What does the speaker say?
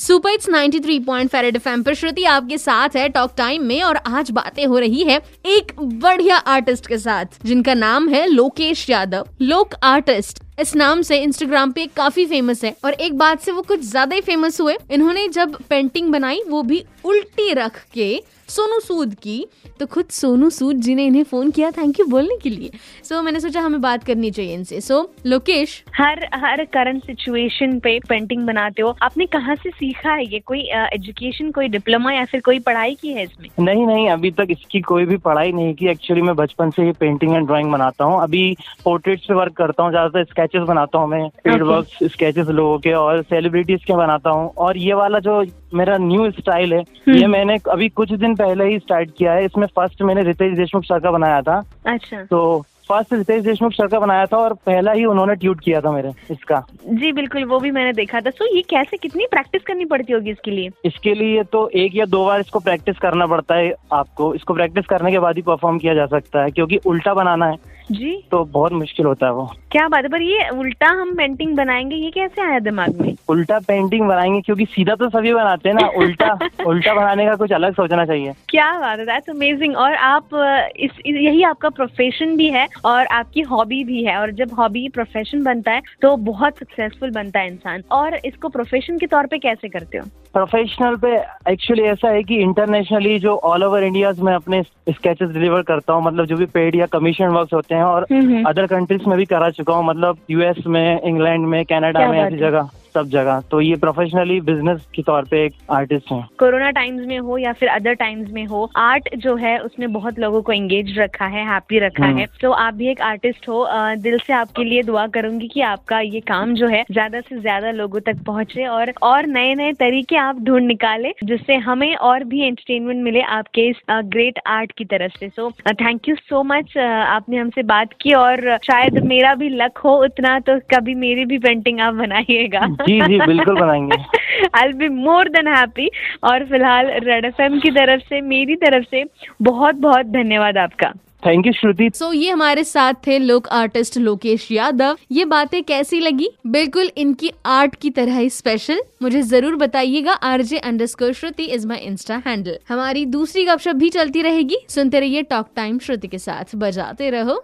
Super it's 93 point five Red FM पर श्रुति आपके साथ है टॉक टाइम में, और आज बातें हो रही है एक बढ़िया आर्टिस्ट के साथ, जिनका नाम है लोकेश यादव। लोक आर्टिस्ट इस नाम से इंस्टाग्राम पे काफ़ी फ़ेमस है। और एक बात से वो कुछ ज़्यादा ही फ़ेमस हुए। इन्होंने जब पेंटिंग बनाई वो भी उल्टी रख के सोनू सूद की। तो खुद सोनू सूद जी ने इन्हें फ़ोन किया थैंक यू बोलने के लिए। सो so, मैंने सोचा हमें बात करनी चाहिए इनसे। So so, Lokesh? हर हर करंट सिचुएशन पे पेंटिंग बनाते हो। आपने कहाँ से सीखा है ये? कोई एजुकेशन uh, कोई डिप्लोमा या फिर कोई पढ़ाई की है इसमें? नहीं नहीं अभी तक इसकी कोई भी पढ़ाई नहीं की। एक्चुअली मैं बचपन से ही पेंटिंग एंड ड्राइंग बनाता हूँ। अभी पोर्ट्रेट पे वर्क करता हूँ ज़्यादातर स्केचेस बनाता हूँ मैं फ़ील्ड वर्क स्केचेस लोगों के और सेलिब्रिटीज के बनाता हूँ। और ये वाला जो मेरा न्यू स्टाइल है हम्म। ये मैंने अभी कुछ दिन पहले ही स्टार्ट किया है। इसमें फ़र्स्ट मैंने रितेश देशमुख सर का बनाया था। अच्छा। तो फ़र्स्ट रितेश देशमुख सर का बनाया था और पहला ही उन्होंने ट्यूट किया था मेरे इसका। जी बिल्कुल वो भी मैंने देखा था। सो ये कैसे कितनी प्रैक्टिस करनी पड़ती होगी इसके लिए? इसके लिए तो एक या दो बार इसको प्रैक्टिस करना पड़ता है आपको। इसको प्रैक्टिस करने के बाद ही परफॉर्म किया जा सकता है क्योंकि उल्टा बनाना है। जी। तो बहुत मुश्किल होता है वो। क्या बात है पर ये उल्टा हम पेंटिंग बनाएँगे ये कैसे आया दिमाग में? उल्टा पेंटिंग बनाएँगे क्योंकि सीधा तो सभी बनाते हैं ना उल्टा उल्टा बनाने का कुछ अलग सोचना चाहिए। क्या बात है दैट्स अमेजिंग और आप इस यही आपका प्रोफेशन भी है और आपकी हॉबी भी है और जब हॉबी प्रोफेशन बनता है तो बहुत सक्सेसफुल बनता है इंसान। और इसको प्रोफेशन के तौर पे कैसे करते हो? प्रोफेशनल पे एक्चुअली ऐसा है कि इंटरनेशनली जो ऑल ओवर इंडिया में अपने स्केचेस डिलीवर करता हूँ मतलब जो भी पेड या कमीशन वर्क होते हैं और अदर कंट्रीज़ में भी करा चुका हूँ मतलब यूएस में इंग्लैंड में कनाडा में ऐसी जगह। सब जगह। तो ये प्रोफेशनली बिज़नेस के तौर पे एक आर्टिस्ट है। कोरोना टाइम्स में हो या फिर अदर टाइम्स में हो आर्ट जो है उसने बहुत लोगों को एंगेज रखा है हैप्पी रखा हम्म। है। तो आप भी एक आर्टिस्ट हो दिल से आपके लिए दुआ करूँगी कि आपका ये काम जो है ज़्यादा से ज़्यादा लोगों तक पहुँचे और और नए नए तरीके आप ढूंढ निकाले जिससे हमें और भी एंटरटेनमेंट मिले आपके इस ग्रेट आर्ट की तरफ़ से। So thank you so much आपने हमसे बात की और शायद मेरा भी लक हो उतना तो कभी मेरी भी पेंटिंग आप बनाइएगा। जी जी बिल्कुल बनाएँगे। I be more than happy और फ़िलहाल रेड एफएम की तरफ़ से मेरी तरफ़ से बहुत बहुत धन्यवाद आपका। थैंक यू श्रुति सो ये हमारे साथ थे लोक आर्टिस्ट लोकेश यादव। ये बातें कैसी लगी? बिल्कुल इनकी आर्ट की तरह ही स्पेशल मुझे ज़रूर बताइएगा। RJ under score Shruti is my insta handle हमारी दूसरी गपशप भी चलती रहेगी। सुनते रहिए टॉक टाइम श्रुति के साथ। बजाते रहो।